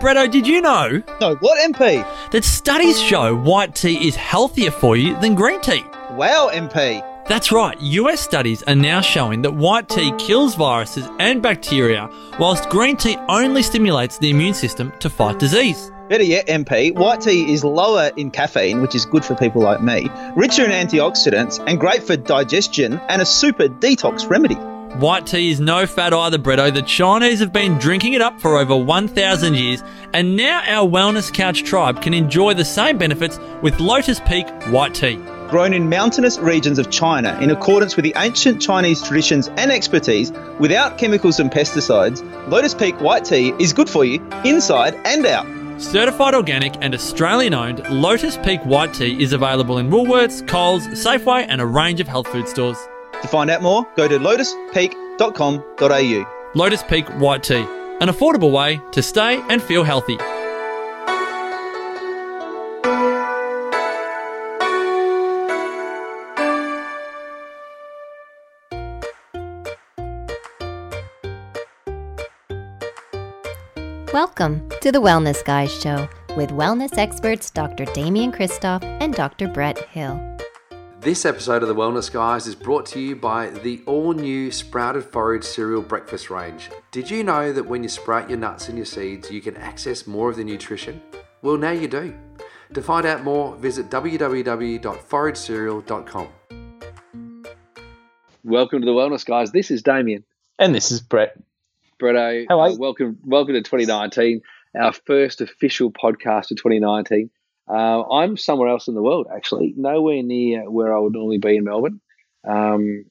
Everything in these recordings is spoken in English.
Bretto, did you know No, what MP? that studies show white tea is healthier for you than green tea? Wow, MP. That's right, US studies are now showing that white tea kills viruses and bacteria, whilst green tea only stimulates the immune system to fight disease. Better yet, MP, white tea is lower in caffeine, which is good for people like me, richer in antioxidants, and great for digestion, and a super detox remedy. White tea is no fad either, Bretto. The Chinese have been drinking it up for over 1,000 years, and now our Wellness Couch tribe can enjoy the same benefits with Lotus Peak White Tea. Grown in mountainous regions of China in accordance with the ancient Chinese traditions and expertise, without chemicals and pesticides, Lotus Peak White Tea is good for you inside and out. Certified organic and Australian owned, Lotus Peak White Tea is available in Woolworths, Coles, Safeway, and a range of health food stores. To find out more, go to lotuspeak.com.au. Lotus Peak White Tea, an affordable way to stay and feel healthy. Welcome to the Wellness Guys Show with wellness experts Dr. Damian Kristof and Dr. Brett Hill. This episode of The Wellness Guys is brought to you by the all new Sprouted Forage Cereal Breakfast Range. Did you know that when you sprout your nuts and your seeds, you can access more of the nutrition? Well, now you do. To find out more, visit www.foragecereal.com. Welcome to The Wellness Guys. This is Damian. And this is Brett. Bretto, How are uh, you? welcome, welcome to 2019, our first official podcast of 2019. Uh, I'm somewhere else in the world, actually, nowhere near where I would normally be in Melbourne. Um,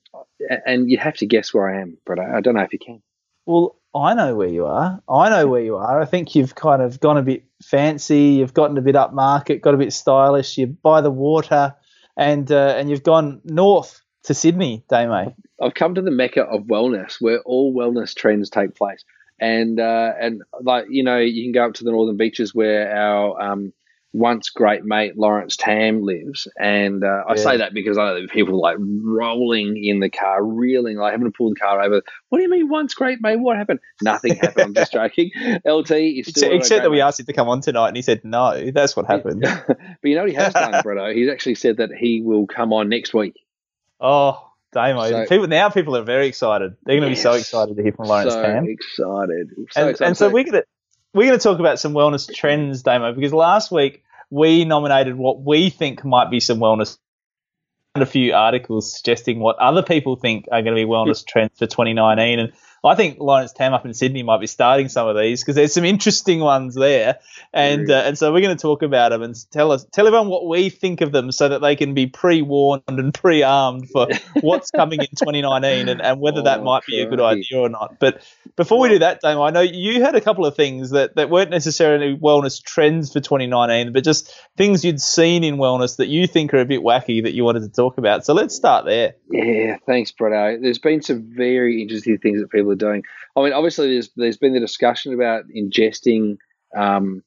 and you have to guess where I am, but I don't know if you can. Well, I know where you are. I know where you are. I think you've kind of gone a bit fancy. You've gotten a bit upmarket, got a bit stylish. You're by the water, and uh, and you've gone north to Sydney, Damo. I've come to the mecca of wellness, where all wellness trends take place, and uh, and like you know, you can go up to the northern beaches where our um, once great mate Lawrence Tam lives, and uh, I Yeah. say that because I know that people like rolling in the car, reeling, like having to pull the car over. What do you mean, once great mate? What happened? Nothing happened. I'm just joking. LT is still Except, except that we mate. asked him to come on tonight, and he said no. That's what happened. but you know what he has done, Bretto? He's actually said that he will come on next week. oh, Damo. So- people now, people are very excited. They're going to be so excited to hear from Lawrence so Tam. excited. So and, excited. and so we're gonna we're gonna talk about some wellness trends, Damo, because last week we nominated what we think might be some wellness and a few articles suggesting what other people think are going to be wellness trends for 2019 and I think Lawrence Tam up in Sydney might be starting some of these because there's some interesting ones there, and uh, and so we're going to talk about them and tell us tell everyone what we think of them so that they can be pre-warned and pre-armed for what's coming in 2019 and, and whether that Oh, might be a good idea or not. But before we do that, Damo, I know you had a couple of things that, that weren't necessarily wellness trends for 2019, but just things you'd seen in wellness that you think are a bit wacky that you wanted to talk about. So let's start there. Yeah, thanks, Bretto. There's been some very interesting things that people are doing. I mean, obviously, there's there's been the discussion about ingesting um,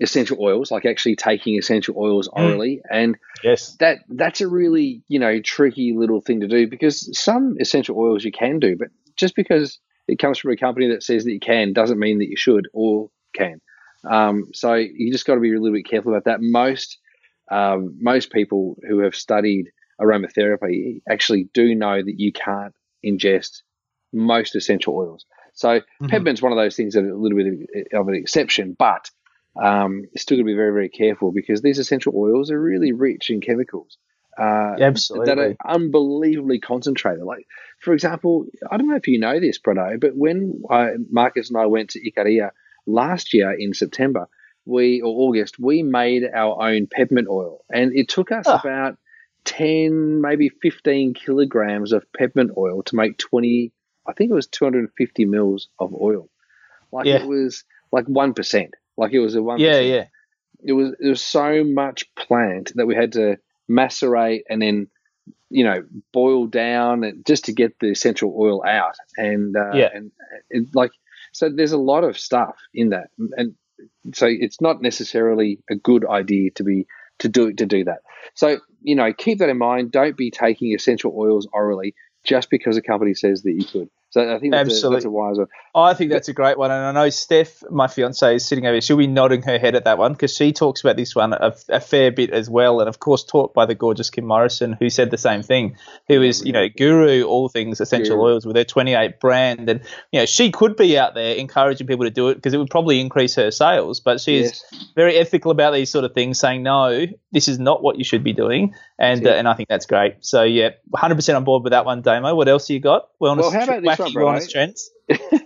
essential oils, like actually taking essential oils Mm. orally, and Yes. that that's a really you know tricky little thing to do because some essential oils you can do, but just because it comes from a company that says that you can doesn't mean that you should or can. Um, so you just got to be a little bit careful about that. Most um, most people who have studied aromatherapy actually do know that you can't ingest most essential oils. So Mhm. peppermint's one of those things that are a little bit of an exception, but um, still going to be very, very careful because these essential oils are really rich in chemicals. Uh, Absolutely. That are unbelievably concentrated. Like, for example, I don't know if you know this, Bruno, but when I, Marcus and I went to Ikaria last year in September, we or August, we made our own peppermint oil, and it took us about ten, maybe fifteen kilograms of peppermint oil to make twenty. I think it was two hundred and fifty mils of oil. Like Yeah. it was like one percent. Like it was a one. Yeah, yeah. It was there was so much plant that we had to macerate and then you know boil down and just to get the essential oil out and uh, Yeah. and it, like so there's a lot of stuff in that and so it's not necessarily a good idea to be to do to do that so you know keep that in mind don't be taking essential oils orally just because a company says that you could So I think that's, Absolutely. A, that's a wise one. I think that's a great one, and I know Steph, my fiance, is sitting over here. She'll be nodding her head at that one because she talks about this one a, a fair bit as well, and of course taught by the gorgeous Kim Morrison, who said the same thing, who is you know guru all things essential Guru. oils with her 28 brand, and you know she could be out there encouraging people to do it because it would probably increase her sales, but she is Yes. very ethical about these sort of things, saying no, this is not what you should be doing, and uh, and I think that's great. So yeah, 100% on board with that one, Damo. What else you got? Wellness, Well, how about this wellness Brado? trends.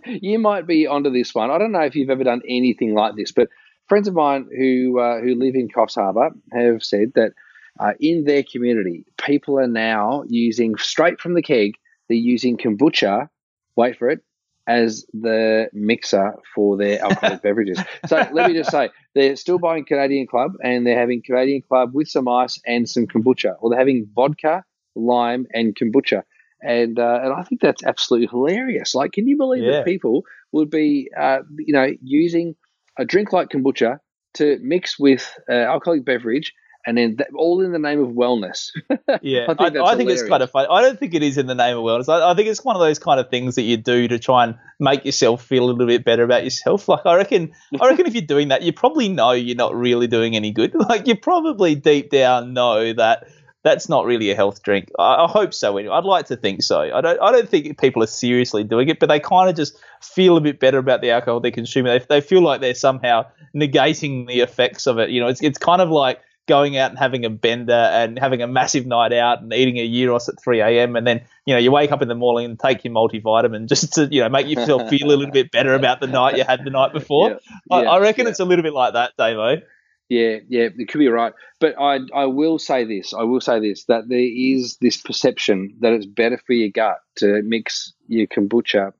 you might be onto this one. I don't know if you've ever done anything like this, but friends of mine who uh, who live in Coffs Harbour have said that uh, in their community, people are now using straight from the keg. They're using kombucha. Wait for it. As the mixer for their alcoholic beverages. So let me just say, they're still buying Canadian Club and they're having Canadian Club with some ice and some kombucha, or they're having vodka, lime, and kombucha and uh, and I think that's absolutely hilarious. Like, can you believe Yeah. that people would be, uh, you know, using a drink like kombucha to mix with uh, alcoholic beverage, and then that, all in the name of wellness? Yeah, I I think that's I, think it's kind of funny. I don't think it is in the name of wellness. I, I think it's one of those kind of things that you do to try and make yourself feel a little bit better about yourself. Like I reckon, I reckon if you're doing that, you probably know you're not really doing any good. Like you probably deep down know that that's not really a health drink. I, I hope so. Anyway, I'd like to think so. I don't. I don't think people are seriously doing it, but they kind of just feel a bit better about the alcohol they're consuming. They, they feel like they're somehow negating the effects of it. You know, it's it's kind of like going out and having a bender and having a massive night out and eating a gyros at 3 a.m. and then you know you wake up in the morning and take your multivitamin just to you know make yourself feel a little bit better about the night you had the night before. Yeah, I, yeah, I reckon yeah. it's a little bit like that, Davo. Yeah, yeah, it could be right. But I, I will say this. I will say this that there is this perception that it's better for your gut to mix your kombucha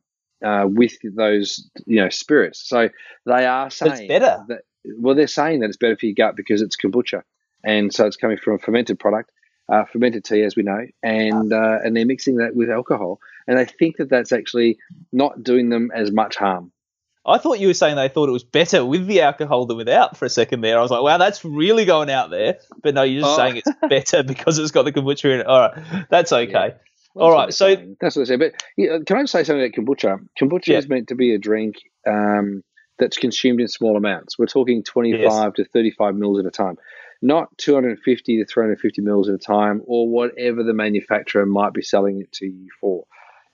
uh, with those, you know, spirits. So they are saying it's better. That, well, they're saying that it's better for your gut because it's kombucha, and so it's coming from a fermented product, uh, fermented tea, as we know, and uh, and they're mixing that with alcohol, and they think that that's actually not doing them as much harm. I thought you were saying they thought it was better with the alcohol than without for a second there. I was like, wow, that's really going out there. But no, you're just Oh. saying it's better because it's got the kombucha in it. All right, that's okay. Yeah. All That's right, so saying. that's what I say. But yeah, can I say something about kombucha? Kombucha Yeah. is meant to be a drink um, that's consumed in small amounts. We're talking 25 to 35 mils at a time, not 250 to 350 mils at a time, or whatever the manufacturer might be selling it to you for.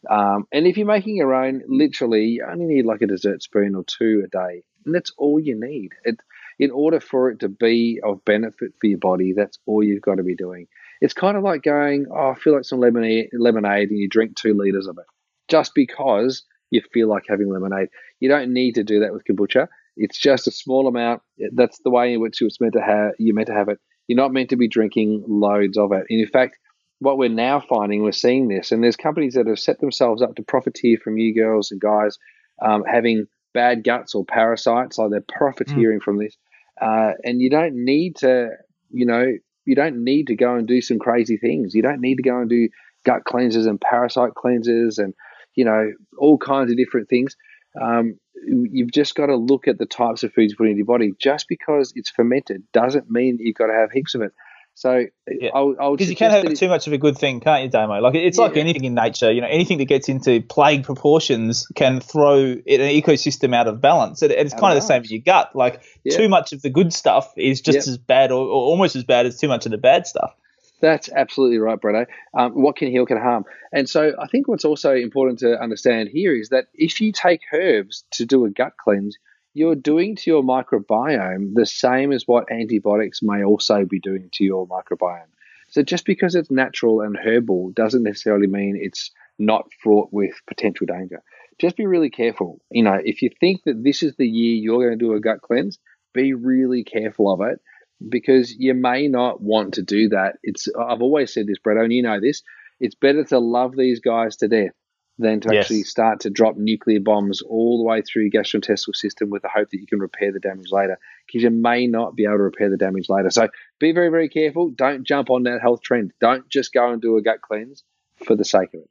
Um, and if you're making your own, literally, you only need like a dessert spoon or two a day, and that's all you need. It, in order for it to be of benefit for your body, that's all you've got to be doing. It's kind of like going, oh, I feel like some lemonade, lemonade, and you drink two liters of it just because you feel like having lemonade. You don't need to do that with kombucha. It's just a small amount. That's the way in which it's meant to have. You're meant to have it. You're not meant to be drinking loads of it. And in fact, what we're now finding, we're seeing this, and there's companies that have set themselves up to profiteer from you girls and guys um, having bad guts or parasites, like they're profiteering from this. Uh, and you don't need to, you know, you don't need to go and do some crazy things. You don't need to go and do gut cleansers and parasite cleansers and, you know, all kinds of different things. Um, you've just got to look at the types of foods you put into your body. Just because it's fermented doesn't mean you've got to have heaps of it. So Yeah. Because you can't have too much of a good thing, can't you, Damo? Like it's like Yeah. anything in nature. You know, anything that gets into plague proportions can throw an ecosystem out of balance. And it's Out kind of the same with your gut. Like Yeah. too much of the good stuff is just as bad, or, or almost as bad as too much of the bad stuff. That's absolutely right, Brado. Um, what can heal can harm. And so I think what's also important to understand here is that if you take herbs to do a gut cleanse, you're doing to your microbiome the same as what antibiotics may also be doing to your microbiome. So just because it's natural and herbal doesn't necessarily mean it's not fraught with potential danger. Just be really careful. You know, if you think that this is the year you're going to do a gut cleanse, be really careful of it because you may not want to do that. It's I've always said this, Brett, and you know this. It's better to love these guys to death than to Yes. actually start to drop nuclear bombs all the way through your gastrointestinal system with the hope that you can repair the damage later, because you may not be able to repair the damage later. So be very, very careful. Don't jump on that health trend. Don't just go and do a gut cleanse for the sake of it.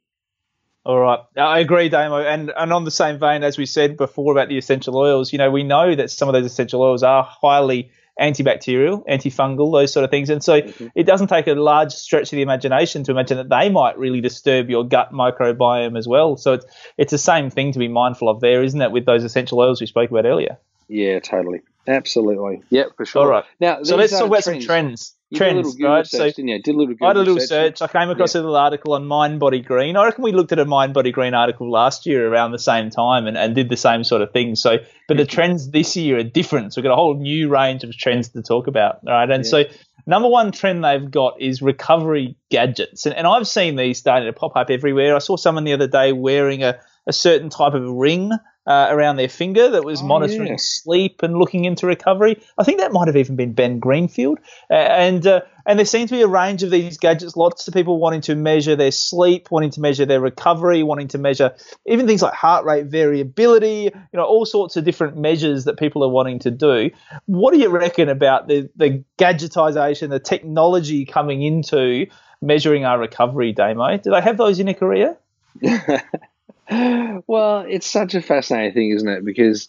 All right, I agree, Damo. And and on the same vein as we said before about the essential oils, you know, we know that some of those essential oils are highly antibacterial, antifungal, those sort of things. And so Mm-hmm. it doesn't take a large stretch of the imagination to imagine that they might really disturb your gut microbiome as well. So it's it's the same thing to be mindful of there, isn't it, with those essential oils we spoke about earlier? Yeah, totally. Absolutely. Yeah, for sure. All right. Now, So let's talk about some trends. You Trends, right? search, So didn't you? Did a little Google I had a little search. search. I came across a little article on Mind Body Green. I reckon we looked at a Mind Body Green article last year around the same time and, and did the same sort of thing. So, but the trends this year are different. So we've got a whole new range of trends to talk about. right? And so, number one trend they've got is recovery gadgets. And, and I've seen these starting to pop up everywhere. I saw someone the other day wearing a, a certain type of ring uh, around their finger that was Oh, monitoring yeah. sleep and looking into recovery. I think that might have even been Ben Greenfield. Uh, and uh, and there seems to be a range of these gadgets. Lots of people wanting to measure their sleep, wanting to measure their recovery, wanting to measure even things like heart rate variability. You know, all sorts of different measures that people are wanting to do. What do you reckon about the the gadgetization, the technology coming into measuring our recovery, Damo? Do they have those in a career? well, it's such a fascinating thing, isn't it? Because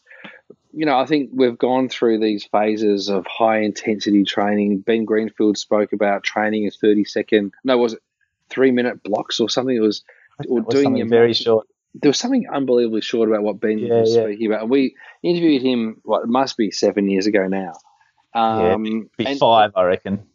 you know, I think we've gone through these phases of high intensity training. Ben Greenfield spoke about training in thirty second. No, was it three minute blocks or something? It was or was doing your very short. There was something unbelievably short about what Ben Yeah, was yeah. speaking about, and we interviewed him. What it must be seven years ago now. Um, Be five, I reckon.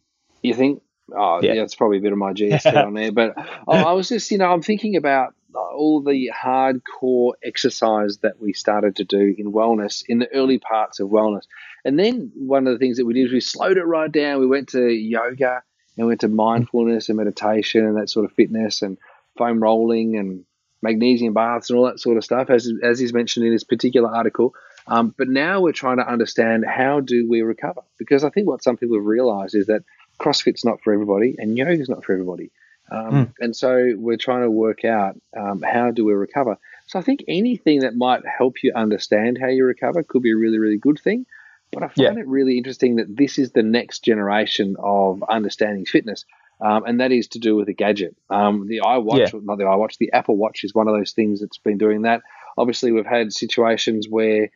you think? Oh, Yeah. yeah, it's probably a bit of my GST on there. But I was just, you know, I'm thinking about all the hardcore exercise that we started to do in wellness in the early parts of wellness. And then one of the things that we did is we slowed it right down. We went to yoga and went to mindfulness and meditation and that sort of fitness and foam rolling and magnesium baths and all that sort of stuff, as, as he's mentioned in this particular article. Um, but now we're trying to understand how do we recover? Because I think what some people have realized is that CrossFit's not for everybody and yoga's not for everybody. Um, And so we're trying to work out um, how do we recover. So I think anything that might help you understand how you recover could be a really, really good thing. But I find it really interesting that this is the next generation of understanding fitness, um, and that is to do with a gadget. Um, the iWatch, not the iWatch, the Apple Watch is one of those things that's been doing that. Obviously, we've had situations where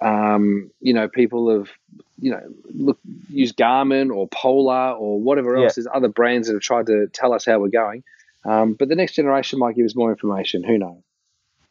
um, you know, people have, you know, look, use Garmin or Polar or whatever else. Yeah. There's other brands that have tried to tell us how we're going. Um, but the next generation might give us more information. Who knows?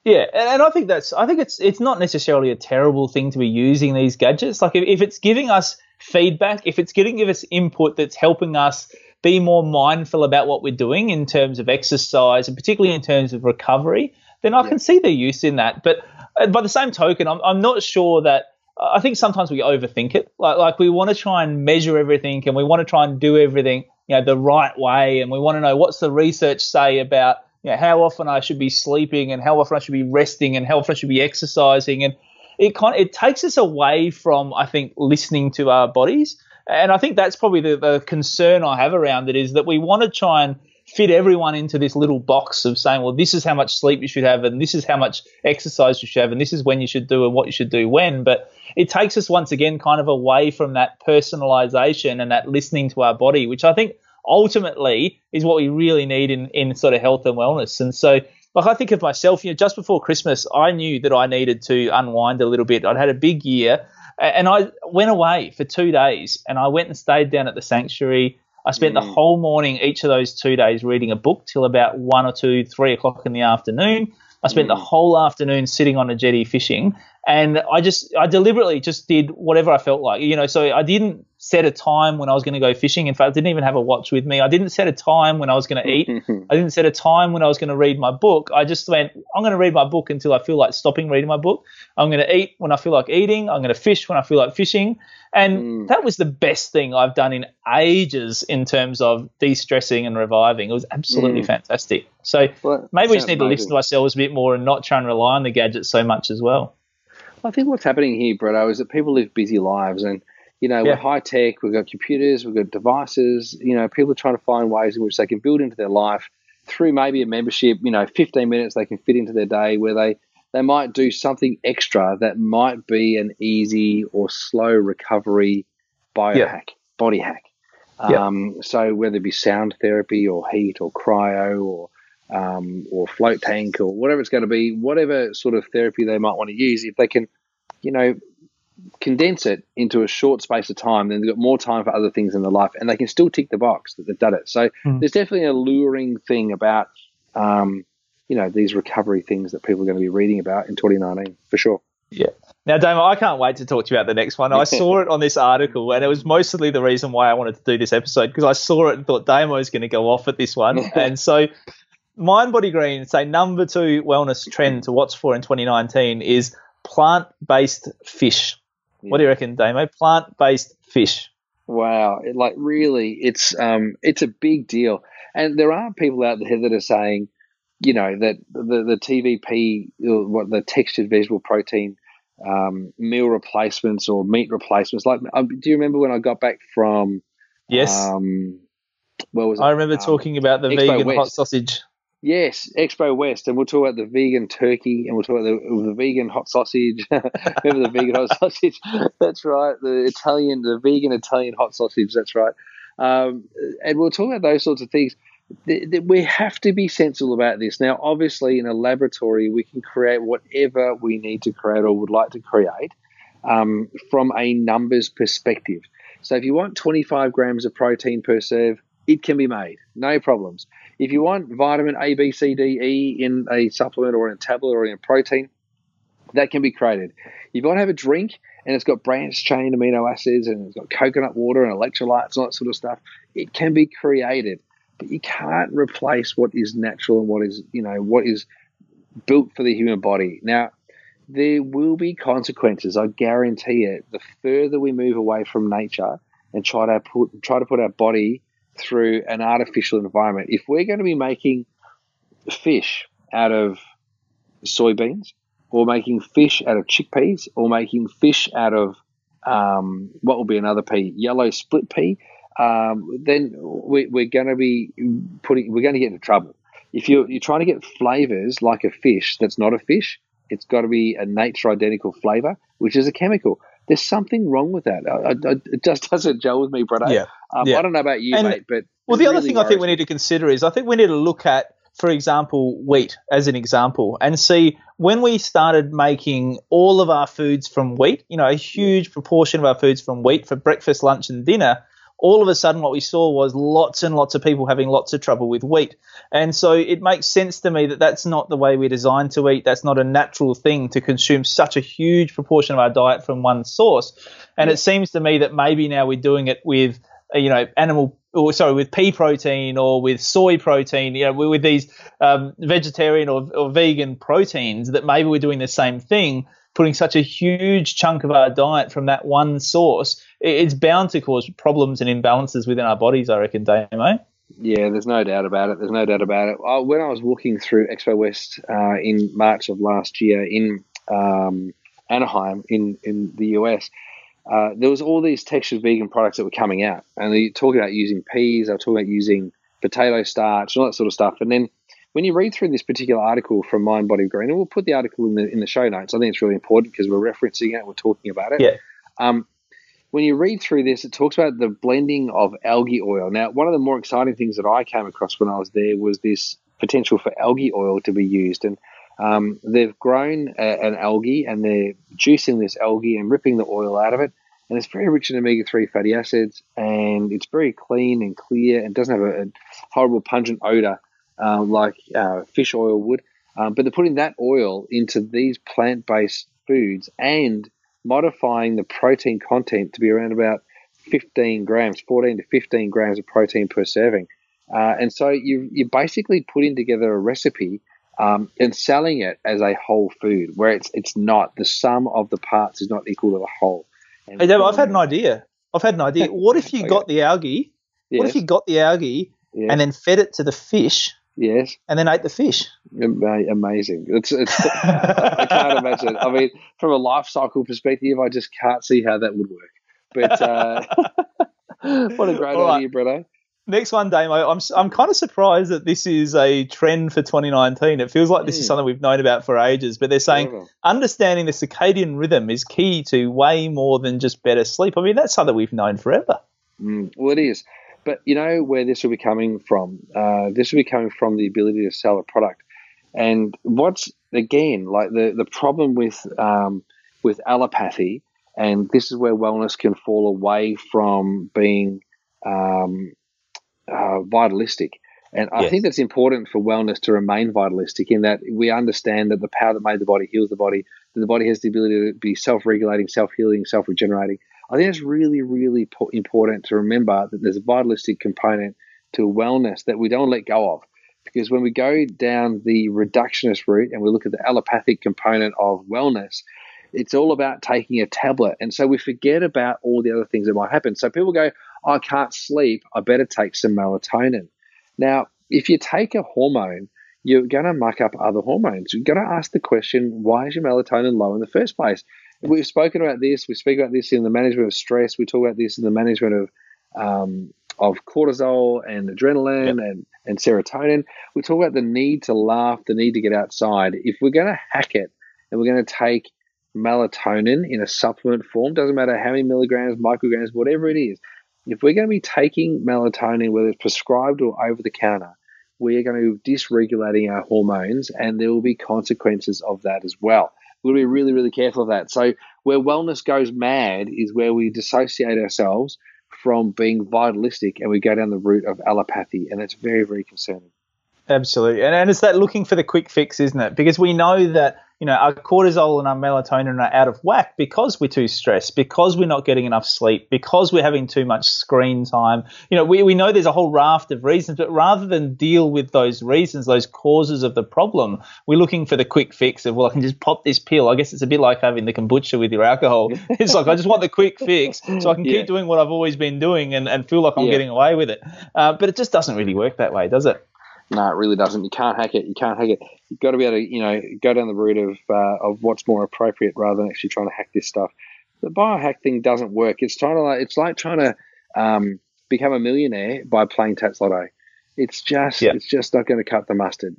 Yeah, and and I think that's I think it's it's not necessarily a terrible thing to be using these gadgets. Like if, if it's giving us feedback, if it's getting give us input that's helping us be more mindful about what we're doing in terms of exercise and particularly in terms of recovery, then I can see the use in that. But Uh, by the same token, I'm I'm not sure that I think sometimes we overthink it. Like like we want to try and measure everything and we want to try and do everything you know the right way and we want to know what's the research say about you know, how often I should be sleeping and how often I should be resting and how often I should be exercising and it kind of, it takes us away from I think listening to our bodies and I think that's probably the, the concern I have around it is that we want to try and fit everyone into this little box of saying well this is how much sleep you should have and this is how much exercise you should have and this is when you should do and what you should do when but it takes us once again kind of away from that personalization and that listening to our body which I think ultimately is what we really need in, in sort of health and wellness. And so, like, I think of myself, you know, just before Christmas, I knew that I needed to unwind a little bit. I'd had a big year and I went away for two days and I went and stayed down at the sanctuary. I spent the mm. whole morning each of those two days reading a book till about one or two, three o'clock in the afternoon. I spent the mm. whole afternoon sitting on a jetty fishing, and I just I deliberately just did whatever I felt like, you know. So I didn't set a time when I was going to go fishing. In fact, I didn't even have a watch with me. I didn't set a time when I was going to eat. I didn't set a time when I was going to read my book. I just went, I'm going to read my book until I feel like stopping reading my book. I'm going to eat when I feel like eating. I'm going to fish when I feel like fishing. And hmm. that was the best thing I've done in ages in terms of de-stressing and reviving. It was absolutely hmm. fantastic. So Well, maybe we just need to listen to ourselves a bit more and not try and rely on the gadgets so much as well. I think what's happening here, Bretto, is that people live busy lives and you know, Yeah. we're high tech, we've got computers, we've got devices, you know, people are trying to find ways in which they can build into their life through maybe a membership, you know, 15 minutes they can fit into their day where they, they might do something extra that might be an easy or slow recovery biohack, body hack. Yeah. Um, so whether it be sound therapy or heat or cryo or um, or float tank or whatever it's going to be, whatever sort of therapy they might want to use, if they can, you know, condense it into a short space of time, then they've got more time for other things in their life, and they can still tick the box that they've done it. So Mm. there's definitely a luring thing about, um, you know, these recovery things that people are going to be reading about in 2019 for sure. Yeah. Now, Damo, I can't wait to talk to you about the next one. I saw it on this article, and it was mostly the reason why I wanted to do this episode because I saw it and thought Damo is going to go off at this one. and so, Mind Body Green say number two wellness trend to watch for in 2019 is plant based fish. What do you reckon, Damo? Plant based fish. Wow, it, like really, it's um, it's a big deal, and there are people out there that are saying, you know, that the the TVP, what the textured vegetable protein um, meal replacements or meat replacements. Like, um, do you remember when I got back from? Yes. Um, where was it? I remember Um, talking about the Expo vegan hot sausage. Yes, Expo West, and we'll talk about the vegan turkey, and we'll talk about the, the vegan hot sausage. Remember the vegan hot sausage? That's right, the Italian, the vegan Italian hot sausage. That's right, um, and we'll talk about those sorts of things. Th- th- We have to be sensible about this. Now, obviously, in a laboratory, we can create whatever we need to create or would like to create um, from a numbers perspective. So, if you want 25 grams of protein per serve, it can be made, no problems. If you want vitamin A, B, C, D, E in a supplement or in a tablet or in a protein, that can be created. If you want to have a drink and it's got branched chain amino acids and it's got coconut water and electrolytes and all that sort of stuff, it can be created. But you can't replace what is natural and what is, you know, what is built for the human body. Now, there will be consequences, I guarantee it. The further we move away from nature and try to put try to put our body through an artificial environment. If we're going to be making fish out of soybeans, or making fish out of chickpeas, or making fish out of um, what will be another pea, yellow split pea, um, then we, we're going to be putting we're going to get into trouble. If you're, you're trying to get flavors like a fish that's not a fish, it's got to be a nature identical flavor, which is a chemical. There's something wrong with that. I, I, it just doesn't gel with me, brother. Yeah. Um, Yeah. I don't know about you, And- mate, but Well, the other really thing I think we need to consider is I think we need to look at, for example, wheat as an example and see when we started making all of our foods from wheat, you know, a huge proportion of our foods from wheat for breakfast, lunch, and dinner. All of a sudden, what we saw was lots and lots of people having lots of trouble with wheat. And so it makes sense to me that that's not the way we're designed to eat. That's not a natural thing to consume such a huge proportion of our diet from one source. And it seems to me that maybe now we're doing it with, uh, you know, animal or sorry, with pea protein or with soy protein, you know, with these um, vegetarian or, or vegan proteins, that maybe we're doing the same thing, putting such a huge chunk of our diet from that one source. It's bound to cause problems and imbalances within our bodies, I reckon, Damo. Yeah, there's no doubt about it. There's no doubt about it. Uh, when I was walking through Expo West uh, in March of last year in um, Anaheim in, in the US, uh, there was all these textured vegan products that were coming out, and they were talking about using peas, they were talking about using potato starch, and all that sort of stuff. And then when you read through this particular article from Mind Body Green, and we'll put the article in the in the show notes. I think it's really important because we're referencing it, we're talking about it. Yeah. Um, when you read through this, it talks about the blending of algae oil. Now, one of the more exciting things that I came across when I was there was this potential for algae oil to be used. And um, they've grown a, an algae and they're juicing this algae and ripping the oil out of it. And it's very rich in omega 3 fatty acids and it's very clean and clear and doesn't have a, a horrible pungent odor uh, like uh, fish oil would. Um, but they're putting that oil into these plant based foods and modifying the protein content to be around about 15 grams, 14 to 15 grams of protein per serving. Uh, and so you, you're basically putting together a recipe um, and selling it as a whole food, where it's it's not the sum of the parts is not equal to the whole. And Hey, Damo, I've had an idea. I've had an idea. What if you Okay. got the algae? What if you got the algae yes, and then fed it to the fish yes, and then ate the fish? Amazing. It's it's. I can't imagine. I mean, from a life cycle perspective, I just can't see how that would work. But uh, what a great All right. idea, Bruno. Next one, Damo. I'm I'm kind of surprised that this is a trend for 2019. It feels like this is Mm. something we've known about for ages, but they're saying Forever. understanding the circadian rhythm is key to way more than just better sleep. I mean, that's something we've known forever. Mm, well, it is. But you know where this will be coming from? Uh, this will be coming from the ability to sell a product. And what's again like the the problem with um, with allopathy And this is where wellness can fall away from being um, uh, vitalistic. And I Yes. think that's important for wellness to remain vitalistic in that we understand that the power that made the body heals the body, that the body has the ability to be self regulating, self healing, self regenerating. I think it's really, really po- important to remember that there's a vitalistic component to wellness that we don't let go of. Because when we go down the reductionist route and we look at the allopathic component of wellness, it's all about taking a tablet. And so we forget about all the other things that might happen. So people go, I can't sleep. I better take some melatonin. Now, if you take a hormone, you're going to muck up other hormones. You've got to ask the question, why is your melatonin low in the first place? We've spoken about this. We speak about this in the management of stress. We talk about this in the management of um, of cortisol and adrenaline and, and serotonin. We talk about the need to laugh, the need to get outside. If we're going to hack it and we're going to take melatonin in a supplement form, doesn't matter how many milligrams, micrograms, whatever it is, if we're going to be taking melatonin, whether it's prescribed or over the counter, we are going to be dysregulating our hormones and there will be consequences of that as well. We'll be really, really careful of that. So, where wellness goes mad is where we dissociate ourselves from being vitalistic and we go down the route of allopathy, and that's very, very concerning. Absolutely. And, and it's that looking for the quick fix, isn't it? Because we know that, you know, our cortisol and our melatonin are out of whack because we're too stressed, because we're not getting enough sleep, because we're having too much screen time. You know, we, we know there's a whole raft of reasons, but rather than deal with those reasons, those causes of the problem, we're looking for the quick fix of, well, I can just pop this pill. I guess it's a bit like having the kombucha with your alcohol. it's like, I just want the quick fix so I can Yeah. keep doing what I've always been doing and, and feel like I'm Yeah. getting away with it. Uh, but it just doesn't really work that way, does it? No, it really doesn't. You can't hack it. You can't hack it. You've got to be able to, you know, go down the route of uh, of what's more appropriate rather than actually trying to hack this stuff. The biohack thing doesn't work. It's trying to like it's like trying to um, become a millionaire by playing TattsLotto. It's just Yeah. it's just not going to cut the mustard.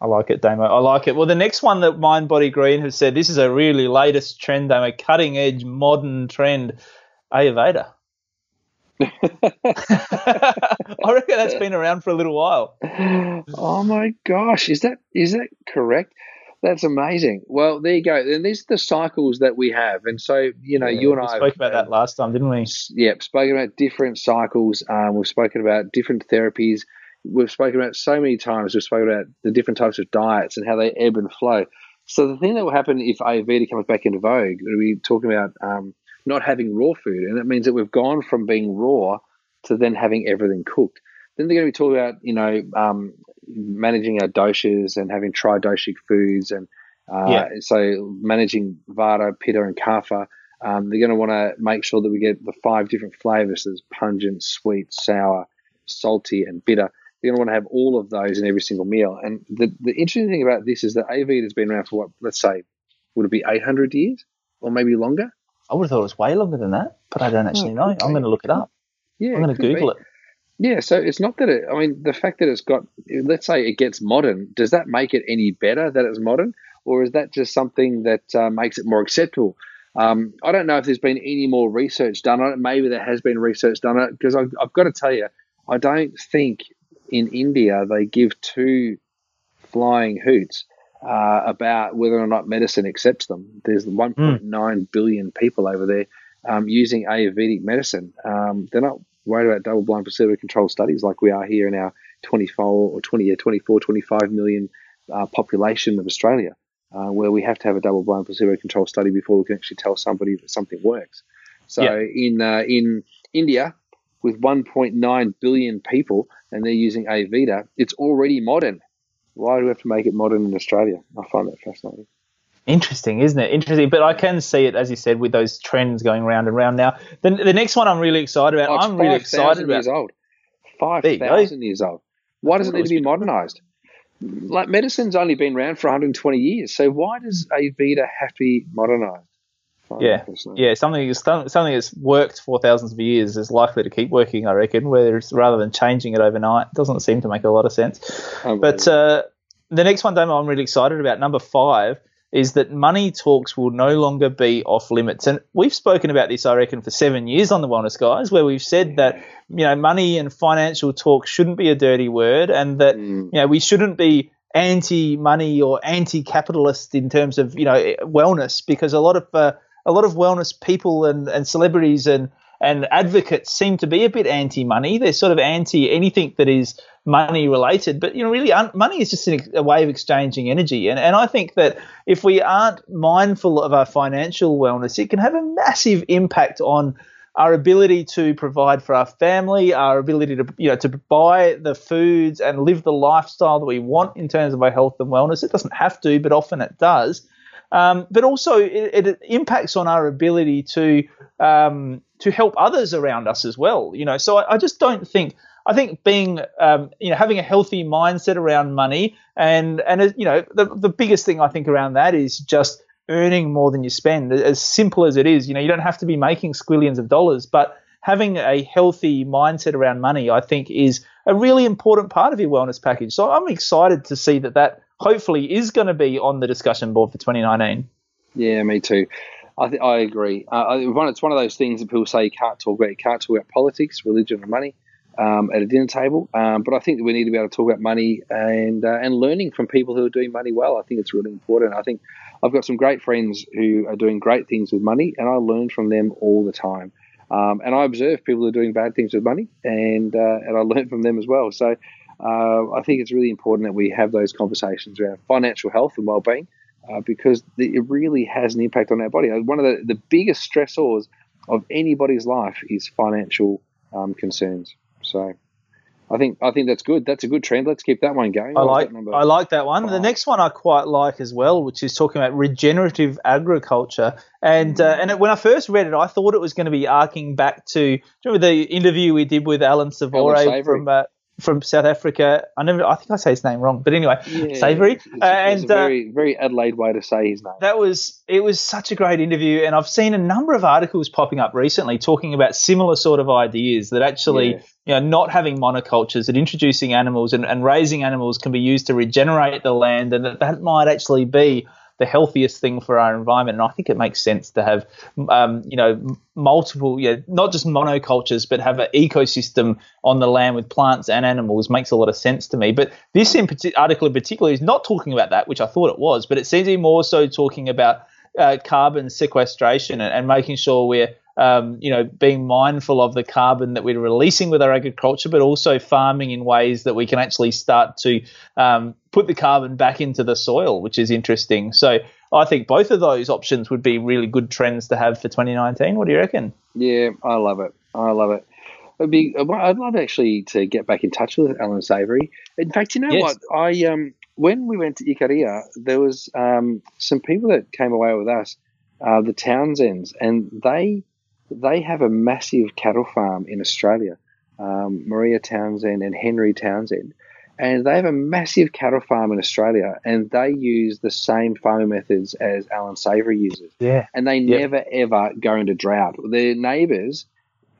I like it, Damo. I like it. Well, the next one that Mind Body Green has said this is a really latest trend, Damo, cutting edge, modern trend, Ayurveda. I reckon that's been around for a little while. oh my gosh, is that is that correct? That's amazing. Well, there you go. And these are the cycles that we have. And so, you know, you and we I spoke about that last time, didn't we? yeah, spoken about different cycles. Um, we've spoken about different therapies. We've spoken about so many times. We've spoken about the different types of diets and how they ebb and flow. So the thing that will happen if Ayurveda comes back into vogue, we're talking about um, not having raw food, and that means that we've gone from being raw to then having everything cooked. Then they're going to be talking about you know um, managing our doshas and having tridoshic foods, and uh, Yeah. so managing vata, pitta, and kapha. Um, they're going to want to make sure that we get the five different flavors: there's pungent, sweet, sour, salty, and bitter. They're going to want to have all of those in every single meal. And the, the interesting thing about this is that Ayurveda has been around for what, let's say, would it be 800 years or maybe longer? I would have thought it was way longer than that, but I don't actually know. I'm going to look it up. Yeah, I'm going to could be. Google it. Yeah, so it's not that it, I mean, the fact that it's got, let's say it gets modern, does that make it any better that it's modern? Or is that just something that uh, makes it more acceptable? Um, I don't know if there's been any more research done on it. Maybe there has been research done on it because I've, I've got to tell you, I don't think in India they give two flying hoots uh, about whether or not medicine accepts them. There's 1.9 billion people over there um, using Ayurvedic medicine. Um, they're not worried about double blind placebo controlled studies like we are here in our 24 or 20, yeah, 24, 25 million uh, population of Australia, uh, where we have to have a double blind placebo controlled study before we can actually tell somebody that something works. So Yeah. in uh, in India, with 1.9 billion people, and they're using Ayurveda, it's already modern. Why do we have to make it modern in Australia? I find that fascinating. Interesting, isn't it? Interesting, but I can see it, as you said, with those trends going round and round now. The, the next one I'm really excited about. Oh, I'm really 5,000 excited about. years old. Five go. years old. Why does it need to be modernized? Like medicine's only been around for 120 years, so why does Ayurveda have to be modernized? Yeah, yeah, something that's something that's worked for thousands of years is likely to keep working. I reckon, whether it's rather than changing it overnight, it doesn't seem to make a lot of sense. But uh, the next one, Damo, I'm really excited about. Number five is that money talks will no longer be off limits, and we've spoken about this, I reckon, for seven years on the Wellness Guys, where we've said that you know money and financial talk shouldn't be a dirty word, and that Mm. you know we shouldn't be anti-money or anti-capitalist in terms of you know wellness, because a lot of uh, a lot of wellness people and, and celebrities and and advocates seem to be a bit anti-money. They're sort of anti anything that is money related. But you know, really, un- money is just a way of exchanging energy. And and I think that if we aren't mindful of our financial wellness, it can have a massive impact on our ability to provide for our family, our ability to you know to buy the foods and live the lifestyle that we want in terms of our health and wellness. It doesn't have to, but often it does. Um, but also, it, it, impacts on our ability to um, to help others around us as well. You know, so I, I just don't think. I think being, um, you know, having a healthy mindset around money, and and you know, the the biggest thing I think around that is just earning more than you spend. As simple as it is, you know, you don't have to be making squillions of dollars, but having a healthy mindset around money, I think, is a really important part of your wellness package. So I'm excited to see that that hopefully is going to be on the discussion board for 2019. Yeah, me too. I th- I agree. Uh, it's one of those things that people say you can't talk about. You can't talk about politics, religion, and money um, at a dinner table. Um, but I think that we need to be able to talk about money and uh, and learning from people who are doing money well. I think it's really important. I think I've got some great friends who are doing great things with money, and I learn from them all the time. Um, and I observe people who are doing bad things with money, and uh, and I learn from them as well. So uh, I think it's really important that we have those conversations around financial health and well-being uh, because it really has an impact on our body. Uh, one of the, the biggest stressors of anybody's life is financial um, concerns. So I think I think that's good. That's a good trend. Let's keep that one going. I like I like that one. The next one I quite like as well, which is talking about regenerative agriculture. And uh, and it, when I first read it, I thought it was going to be arcing back to remember the interview we did with Alan Savory from uh, from South Africa. I never, I think I say his name wrong, but anyway, yeah, Savory. It's, it's and a very, uh, very Adelaide way to say his name. That was, it was such a great interview, and I've seen a number of articles popping up recently talking about similar sort of ideas that actually, yeah. you know, not having monocultures, that introducing animals and, and raising animals can be used to regenerate the land, and that that might actually be the healthiest thing for our environment. And I think it makes sense to have, um, you know, multiple, yeah, not just monocultures, but have an ecosystem on the land with plants and animals makes a lot of sense to me. But this in article in particular is not talking about that, which I thought it was, but it seems to be more so talking about uh, carbon sequestration and, and making sure we're um, you know, being mindful of the carbon that we're releasing with our agriculture, but also farming in ways that we can actually start to um, put the carbon back into the soil, which is interesting. So I think both of those options would be really good trends to have for 2019. What do you reckon? Yeah, I love it. I love it. It'd be, I'd love actually to get back in touch with Alan Savory. In fact, you know yes. what? I um, when we went to Ikaria, there was um, some people that came away with us, uh, the Townsends, and they they have a massive cattle farm in Australia, um, Maria Townsend and Henry Townsend. And they have a massive cattle farm in Australia, and they use the same farming methods as Alan Savory uses. Yeah. And they yep. never, ever go into drought. Their neighbours,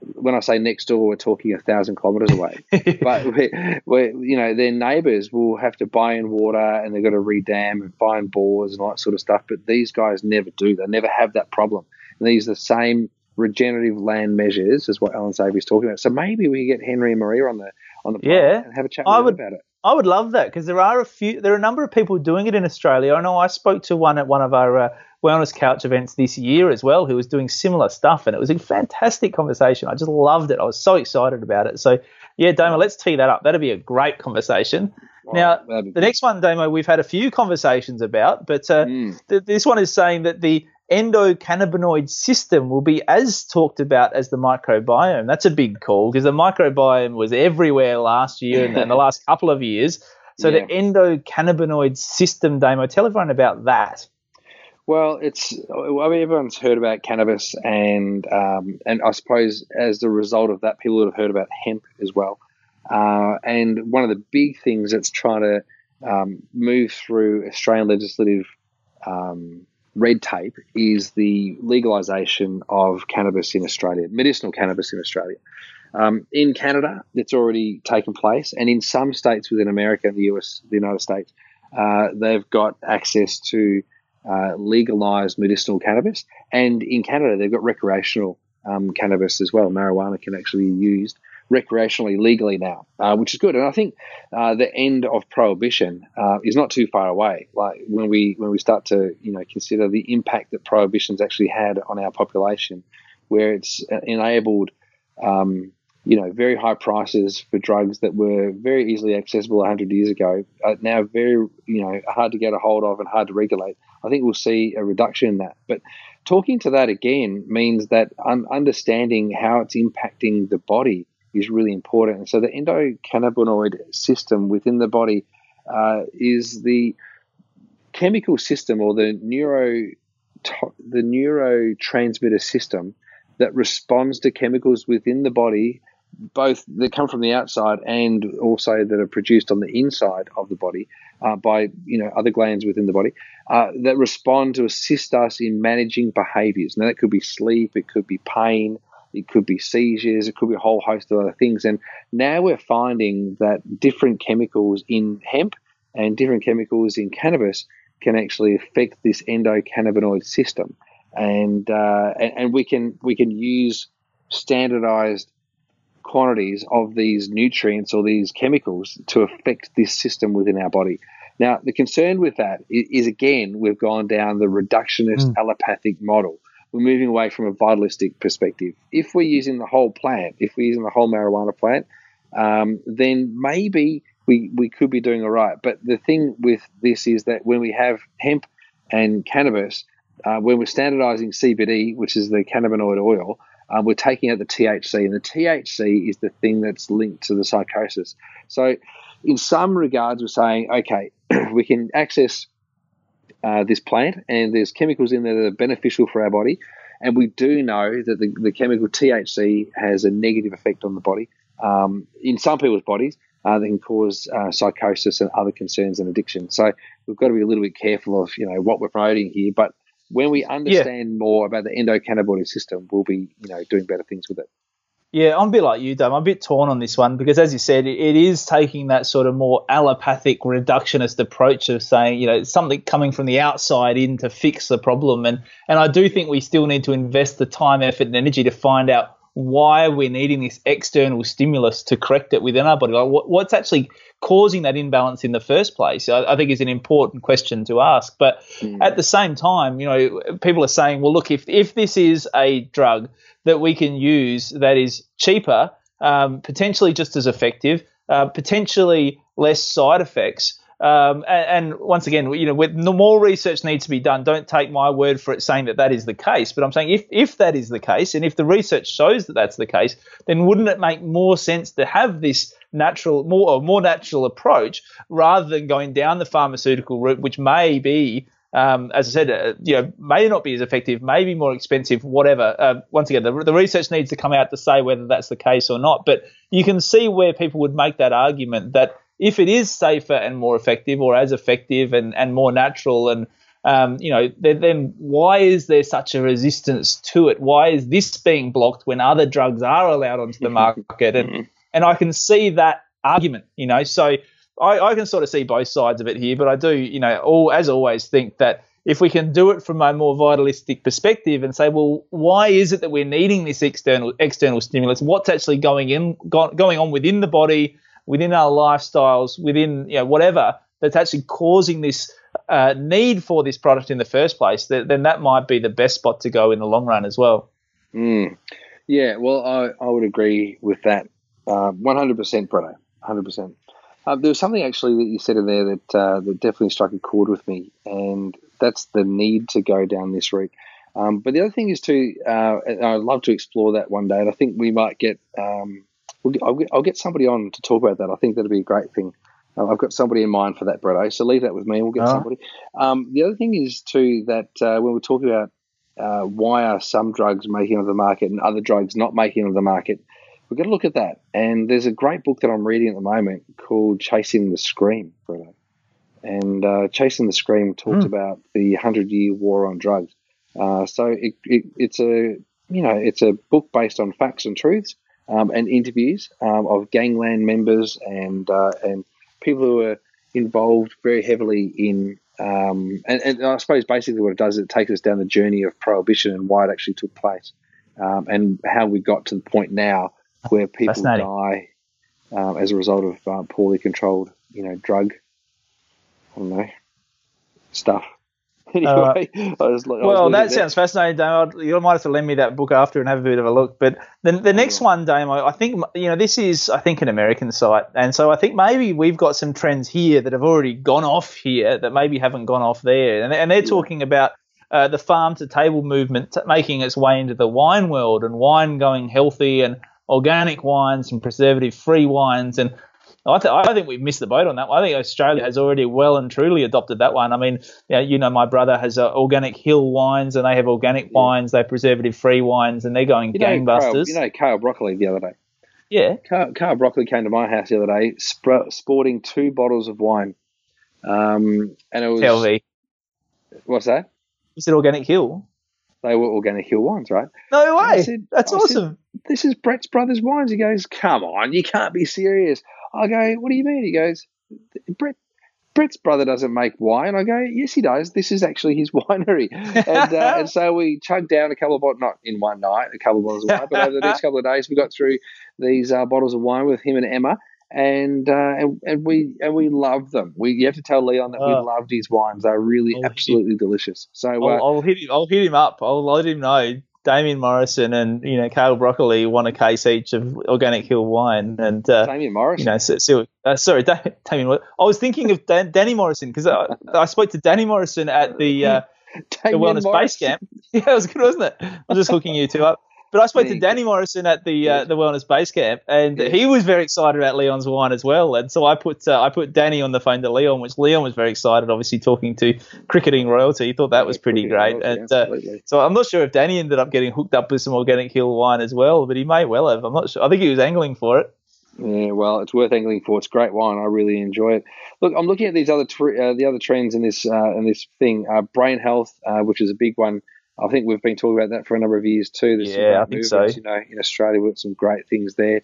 when I say next door, we're talking a thousand kilometres away. but we're, we're, you know, their neighbours will have to buy in water and they've got to redam and find bores and all that sort of stuff. But these guys never do. They never have that problem. And they use the same regenerative land measures is what Alan Savory is talking about. So maybe we get Henry and Maria on the on the yeah and have a chat I would, about it. I would love that because there are a few, there are a number of people doing it in Australia. I know I spoke to one at one of our uh, wellness couch events this year as well, who was doing similar stuff, and it was a fantastic conversation. I just loved it. I was so excited about it. So yeah, Damo, let's tee that up. That'd be a great conversation. now, the next one, Damo, we've had a few conversations about, but uh, mm. th- this one is saying that the endocannabinoid system will be as talked about as the microbiome. That's a big call because the microbiome was everywhere last year and, and the last couple of years. So yeah. the endocannabinoid system, Damo, tell everyone about that. Well, it's I mean everyone's heard about cannabis, and um, and I suppose as the result of that, people would have heard about hemp as well. Uh, and one of the big things that's trying to um, move through Australian legislative um, red tape is the legalization of cannabis in Australia, medicinal cannabis in Australia. Um, in Canada, it's already taken place, and in some states within America the US, the United States, uh, they've got access to uh, legalized medicinal cannabis, and in Canada, they've got recreational um, cannabis as well. Marijuana can actually be used recreationally, legally now, uh, which is good. And I think uh, the end of prohibition uh, is not too far away. Like when we when we start to you know consider the impact that prohibition's actually had on our population, where it's enabled. Um, you know, very high prices for drugs that were very easily accessible 100 years ago, are now very, you know, hard to get a hold of and hard to regulate. I think we'll see a reduction in that. But talking to that again means that understanding how it's impacting the body is really important. And so the endocannabinoid system within the body uh, is the chemical system or the neuro the neurotransmitter system that responds to chemicals within the body both that come from the outside and also that are produced on the inside of the body uh, by you know other glands within the body uh, that respond to assist us in managing behaviors. Now that could be sleep, it could be pain, it could be seizures, it could be a whole host of other things. And now we're finding that different chemicals in hemp and different chemicals in cannabis can actually affect this endocannabinoid system, and uh, and, and we can we can use standardized quantities of these nutrients or these chemicals to affect this system within our body. Now, the concern with that is, again, we've gone down the reductionist mm. allopathic model. We're moving away from a vitalistic perspective. If we're using the whole plant, if we're using the whole marijuana plant, um, then maybe we, we could be doing all right. But the thing with this is that when we have hemp and cannabis, uh, when we're standardizing CBD, which is the cannabinoid oil, um, we're taking out the THC, and the THC is the thing that's linked to the psychosis. So, in some regards, we're saying, okay, we can access uh, this plant, and there's chemicals in there that are beneficial for our body. And we do know that the, the chemical THC has a negative effect on the body um, in some people's bodies uh, that can cause uh, psychosis and other concerns and addiction. So we've got to be a little bit careful of you know what we're promoting here. But when we understand yeah. more about the endocannabinoid system, we'll be, you know, doing better things with it. Yeah, I'm a bit like you, Dom. I'm a bit torn on this one because, as you said, it, it is taking that sort of more allopathic, reductionist approach of saying, you know, something coming from the outside in to fix the problem. And and I do think we still need to invest the time, effort, and energy to find out why we're needing this external stimulus to correct it within our body. Like, what, what's actually causing that imbalance in the first place? I, I think is an important question to ask. But mm. at the same time, you know, people are saying, well, look, if if this is a drug that we can use that is cheaper, um, potentially just as effective, uh, potentially less side effects. Um, and, and, once again, you know, with, more research needs to be done. Don't take my word for it saying that that is the case. But I'm saying if, if that is the case, and if the research shows that that's the case, then wouldn't it make more sense to have this natural, more or more natural approach rather than going down the pharmaceutical route, which may be um, as I said, uh, you know, may not be as effective, may be more expensive, whatever. Uh, once again, the, the, research needs to come out to say whether that's the case or not. But you can see where people would make that argument that if it is safer and more effective or as effective and, and more natural and um, you know, then, then, why is there such a resistance to it? Why is this being blocked when other drugs are allowed onto the market? And and I can see that argument, you know. So I, I can sort of see both sides of it here, but I do, you know, all as always think that if we can do it from a more vitalistic perspective and say, well, why is it that we're needing this external external stimulus? What's actually going in going on within the body? Within our lifestyles, within you know, whatever that's actually causing this uh, need for this product in the first place, then that might be the best spot to go in the long run as well. Mm. Yeah, well, I, I would agree with that uh, 100%, Bruno, 100%. Uh, there was something actually that you said in there that uh, that definitely struck a chord with me, and that's the need to go down this route. Um, but the other thing is to, uh, I'd love to explore that one day, and I think we might get um, we'll get, I'll, get, I'll, get, somebody on to talk about that. I think that'd be a great thing. Uh, I've got somebody in mind for that, Bretto. So leave that with me. We'll get oh. somebody. Um, the other thing is too that uh, when we're talking about uh, why are some drugs making it the market and other drugs not making it the market, we've got to look at that. And there's a great book that I'm reading at the moment called Chasing the Scream, Bretto. And uh, Chasing the Scream talks mm. about the Hundred Year War on Drugs. Uh, so it, it, it's a you know it's a book based on facts and truths um, and interviews um, of gangland members and uh, and people who are involved very heavily in um, and, and, I suppose basically what it does is it takes us down the journey of prohibition and why it actually took place um, and how we got to the point now where people die um, as a result of uh, poorly controlled, you know, drug. I don't know stuff. Anyway, I was, like- I was Well, that at sounds fascinating, Damo. You might have to lend me that book after and have a bit of a look. But the, the next one, Damo, I think, you know, this is, I think, an American site. And so I think maybe we've got some trends here that have already gone off here that maybe haven't gone off there. And, and they're talking about uh, the farm to table movement t- making its way into the wine world and wine going healthy and organic wines and preservative free wines. And I, th- I think we've missed the boat on that one. I think Australia has already well and truly adopted that one. I mean, you know, you know my brother has uh, organic hill wines, and they have organic wines, they preservative free wines, and they're going You know, Carl, gangbusters. you know, Carl Broccoli the other day. yeah, Carl, Carl Broccoli came to my house the other day, spr- sporting two bottles of wine. Um, and it was LV. what's that? You said organic hill. They were organic hill wines, right? No way. Said- That's I said- awesome. This is Brett's Brothers Wines. He goes, "Come on, you can't be serious." I go, "What do you mean?" He goes, "Brett." Brett's brother doesn't make wine. I go, yes, he does. This is actually his winery, and uh, and so we chugged down a couple of bottles, not in one night, a couple of bottles of wine, but over the next couple of days, we got through these uh, bottles of wine with him and Emma, and uh, and, and we and we loved them. We you have to tell Leon that we Oh. loved his wines. They're really he- absolutely delicious. So uh, I'll, I'll hit him. I'll hit him up. I'll let him know. Damian Morrison and you know Kale Broccoli won a case each of organic hill wine, and uh, Damian Morris, you know, so, so, uh, sorry, Da- Damian. I was thinking of Dan, Danny Morrison because I, I spoke to Danny Morrison at the uh, the Wellness Morris. Base Camp. Yeah, it was good, wasn't it? I'm just hooking you two up. But I spoke to. Danny Morrison at the uh, the Wellness Base Camp, and he was very excited about Leon's wine as well. And so I put uh, I put Danny on the phone to Leon, which Leon was very excited. Obviously, talking to cricketing royalty, he thought that was pretty great. And uh, so I'm not sure if Danny ended up getting hooked up with some organic hill wine as well, but he may well have. I'm not sure. I think he was angling for it. Yeah, well, it's worth angling for. It's great wine. I really enjoy it. Look, I'm looking at these other uh, the other trends in this uh, in this thing. Uh, brain health, uh, which is a big one. I think we've been talking about that for a number of years too. There's Yeah, I think so. You know, in Australia, we've got some great things there.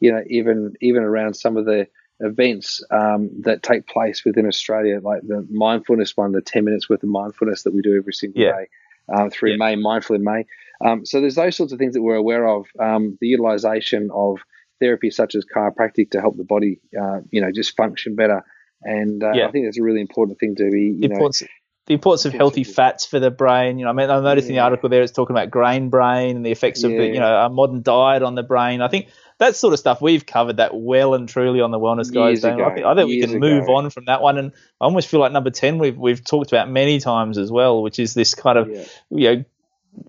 You know, even even around some of the events um, that take place within Australia, like the mindfulness one, the 10 minutes worth of mindfulness that we do every single Yeah. day um, through Yeah. May, Mindful in May. Um, so there's those sorts of things that we're aware of. Um, the utilization of therapy such as chiropractic to help the body, uh, you know, just function better. And uh, Yeah. I think that's a really important thing to be, you know, the importance of healthy fats for the brain. You know, I mean, I noticed in the article there it's talking about grain brain and the effects of the, you know, a modern diet on the brain. I think that sort of stuff we've covered that well and truly on the wellness guys. I think, I think we can move on from that one, and I almost feel like number ten we've we've talked about many times as well, which is this kind of Yeah. you know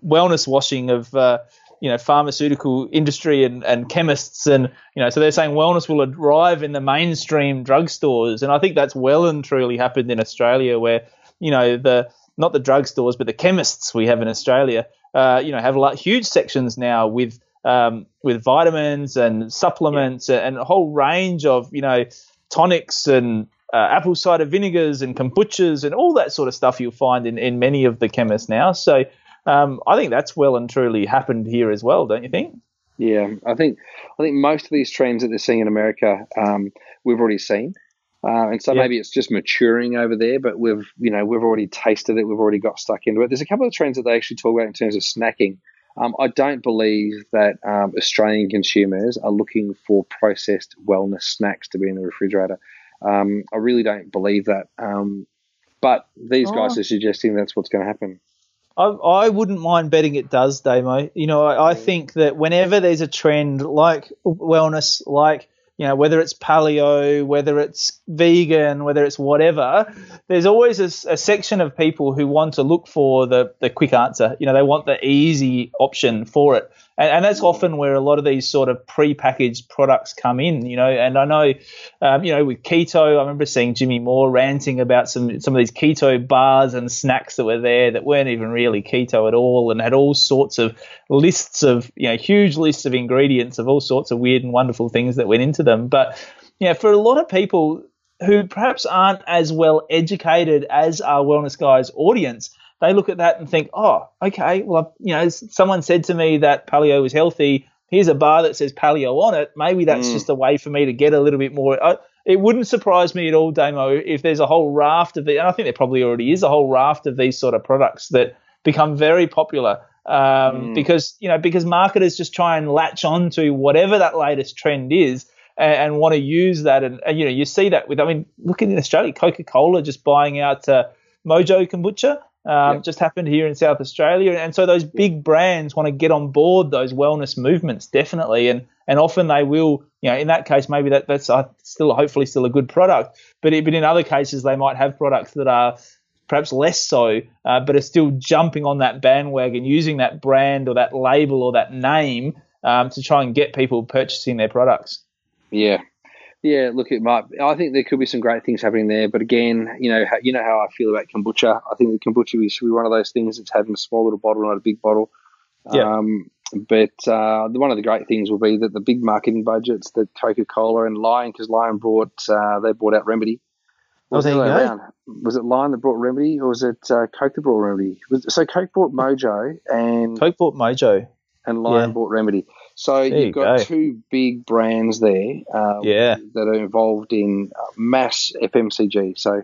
wellness washing of. Uh, you know, pharmaceutical industry and, and chemists, and you know, so they're saying wellness will arrive in the mainstream drugstores, and I think that's well and truly happened in Australia, where you know the not the drugstores, but the chemists we have in Australia, uh, you know, have a lot, huge sections now with um, with vitamins and supplements and a whole range of you know tonics and uh, apple cider vinegars and kombuchas and all that sort of stuff you'll find in, in many of the chemists now. So um, I think that's well and truly happened here as well, don't you think? Yeah, I think I think most of these trends that they're seeing in America, um, we've already seen, uh, and so Yeah. maybe it's just maturing over there. But we've you know we've already tasted it, we've already got stuck into it. There's a couple of trends that they actually talk about in terms of snacking. Um, I don't believe that um, Australian consumers are looking for processed wellness snacks to be in the refrigerator. Um, I really don't believe that. Um, but these guys Oh. are suggesting that's what's going to happen. I, I wouldn't mind betting it does, Damo. You know, I, I think that whenever there's a trend like wellness, like you know, whether it's paleo, whether it's vegan, whether it's whatever, there's always a section of people who want to look for the, the quick answer. You know, they want the easy option for it. And, and that's often where a lot of these sort of pre-packaged products come in, you know, and I know, um, you know, with keto, I remember seeing Jimmy Moore ranting about some, some of these keto bars and snacks that were there that weren't even really keto at all and had all sorts of lists of, you know, huge lists of ingredients of all sorts of weird and wonderful things that went into them. But, you know, for a lot of people who perhaps aren't as well educated as our wellness guys audience, they look at that and think, oh, okay, well, you know, someone said to me that paleo is healthy. Here's a bar that says paleo on it. Maybe that's Mm. just a way for me to get a little bit more. I, it wouldn't surprise me at all, Damo, if there's a whole raft of the, and I think there probably already is a whole raft of these sort of products that become very popular um, Mm. because you know because marketers just try and latch on to whatever that latest trend is and, and want to use that and, and you know you see that with I mean look in Australia Coca Cola just buying out uh, Mojo Kombucha. Um, Yep. Just happened here in South Australia, and so those big brands want to get on board those wellness movements definitely, and and often they will. You know, in that case, maybe that that's uh, still hopefully still a good product, but it, but in other cases they might have products that are perhaps less so, uh, but are still jumping on that bandwagon, using that brand or that label or that name um, to try and get people purchasing their products. Yeah, yeah. Look, it might. I think there could be some great things happening there, but again, you know, how, you know how I feel about kombucha. I think the kombucha should be one of those things that's having a small little bottle, not a big bottle. Yeah. Um, but uh, one of the great things will be that the big marketing budgets that Coca Cola and Lion, because Lion brought uh, they brought out Remedy. Oh, there you go. Was it Lion that brought Remedy, or was it uh, Coke that brought Remedy? Was, so Coke brought Mojo, and Coke bought Mojo. and Lion Yeah. bought Remedy. So There you've got go. two big brands there um, Yeah. that are involved in uh, mass FMCG. So,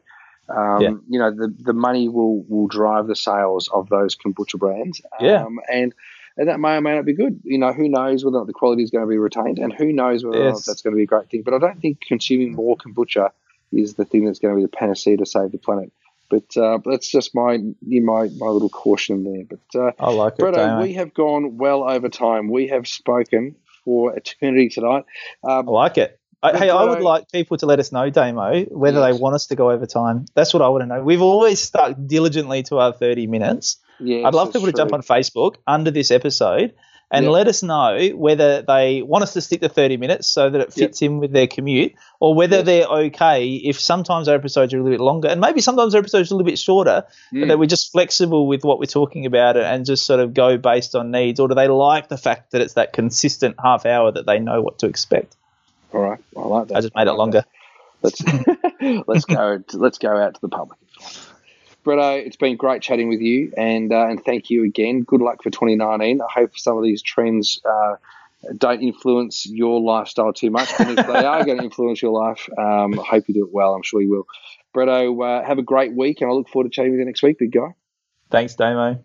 um, Yeah. you know, the, the money will, will drive the sales of those kombucha brands. Yeah. Um, and, and that may or may not be good. You know, who knows whether or not the quality is going to be retained and who knows whether or not Yes. that's going to be a great thing. But I don't think consuming more kombucha is the thing that's going to be the panacea to save the planet. But uh, that's just my my my little caution there. But uh, I like it. We have gone well over time. We have spoken for eternity tonight. Um, I like it. I, hey, I would like people to let us know, Damo, whether Yes. they want us to go over time. That's what I want to know. We've always stuck diligently to our 30 minutes. yes, I'd love people to jump on Facebook under this episode and Yeah. let us know whether they want us to stick to 30 minutes so that it fits in with their commute or whether Yes. they're okay if sometimes our episodes are a little bit longer and maybe sometimes our episodes are a little bit shorter, but Mm. that we're just flexible with what we're talking about and just sort of go based on needs or do they like the fact that it's that consistent half hour that they know what to expect? All right, I like that. I just made it like longer. that. Let's let's go let's go out to the public. Bretto, it's been great chatting with you, and uh, and thank you again. Good luck for 2019. I hope some of these trends uh, don't influence your lifestyle too much, but if they are going to influence your life, um, I hope you do it well. I'm sure you will. Bretto, uh, have a great week, and I look forward to chatting with you next week, big guy. Thanks, Damo.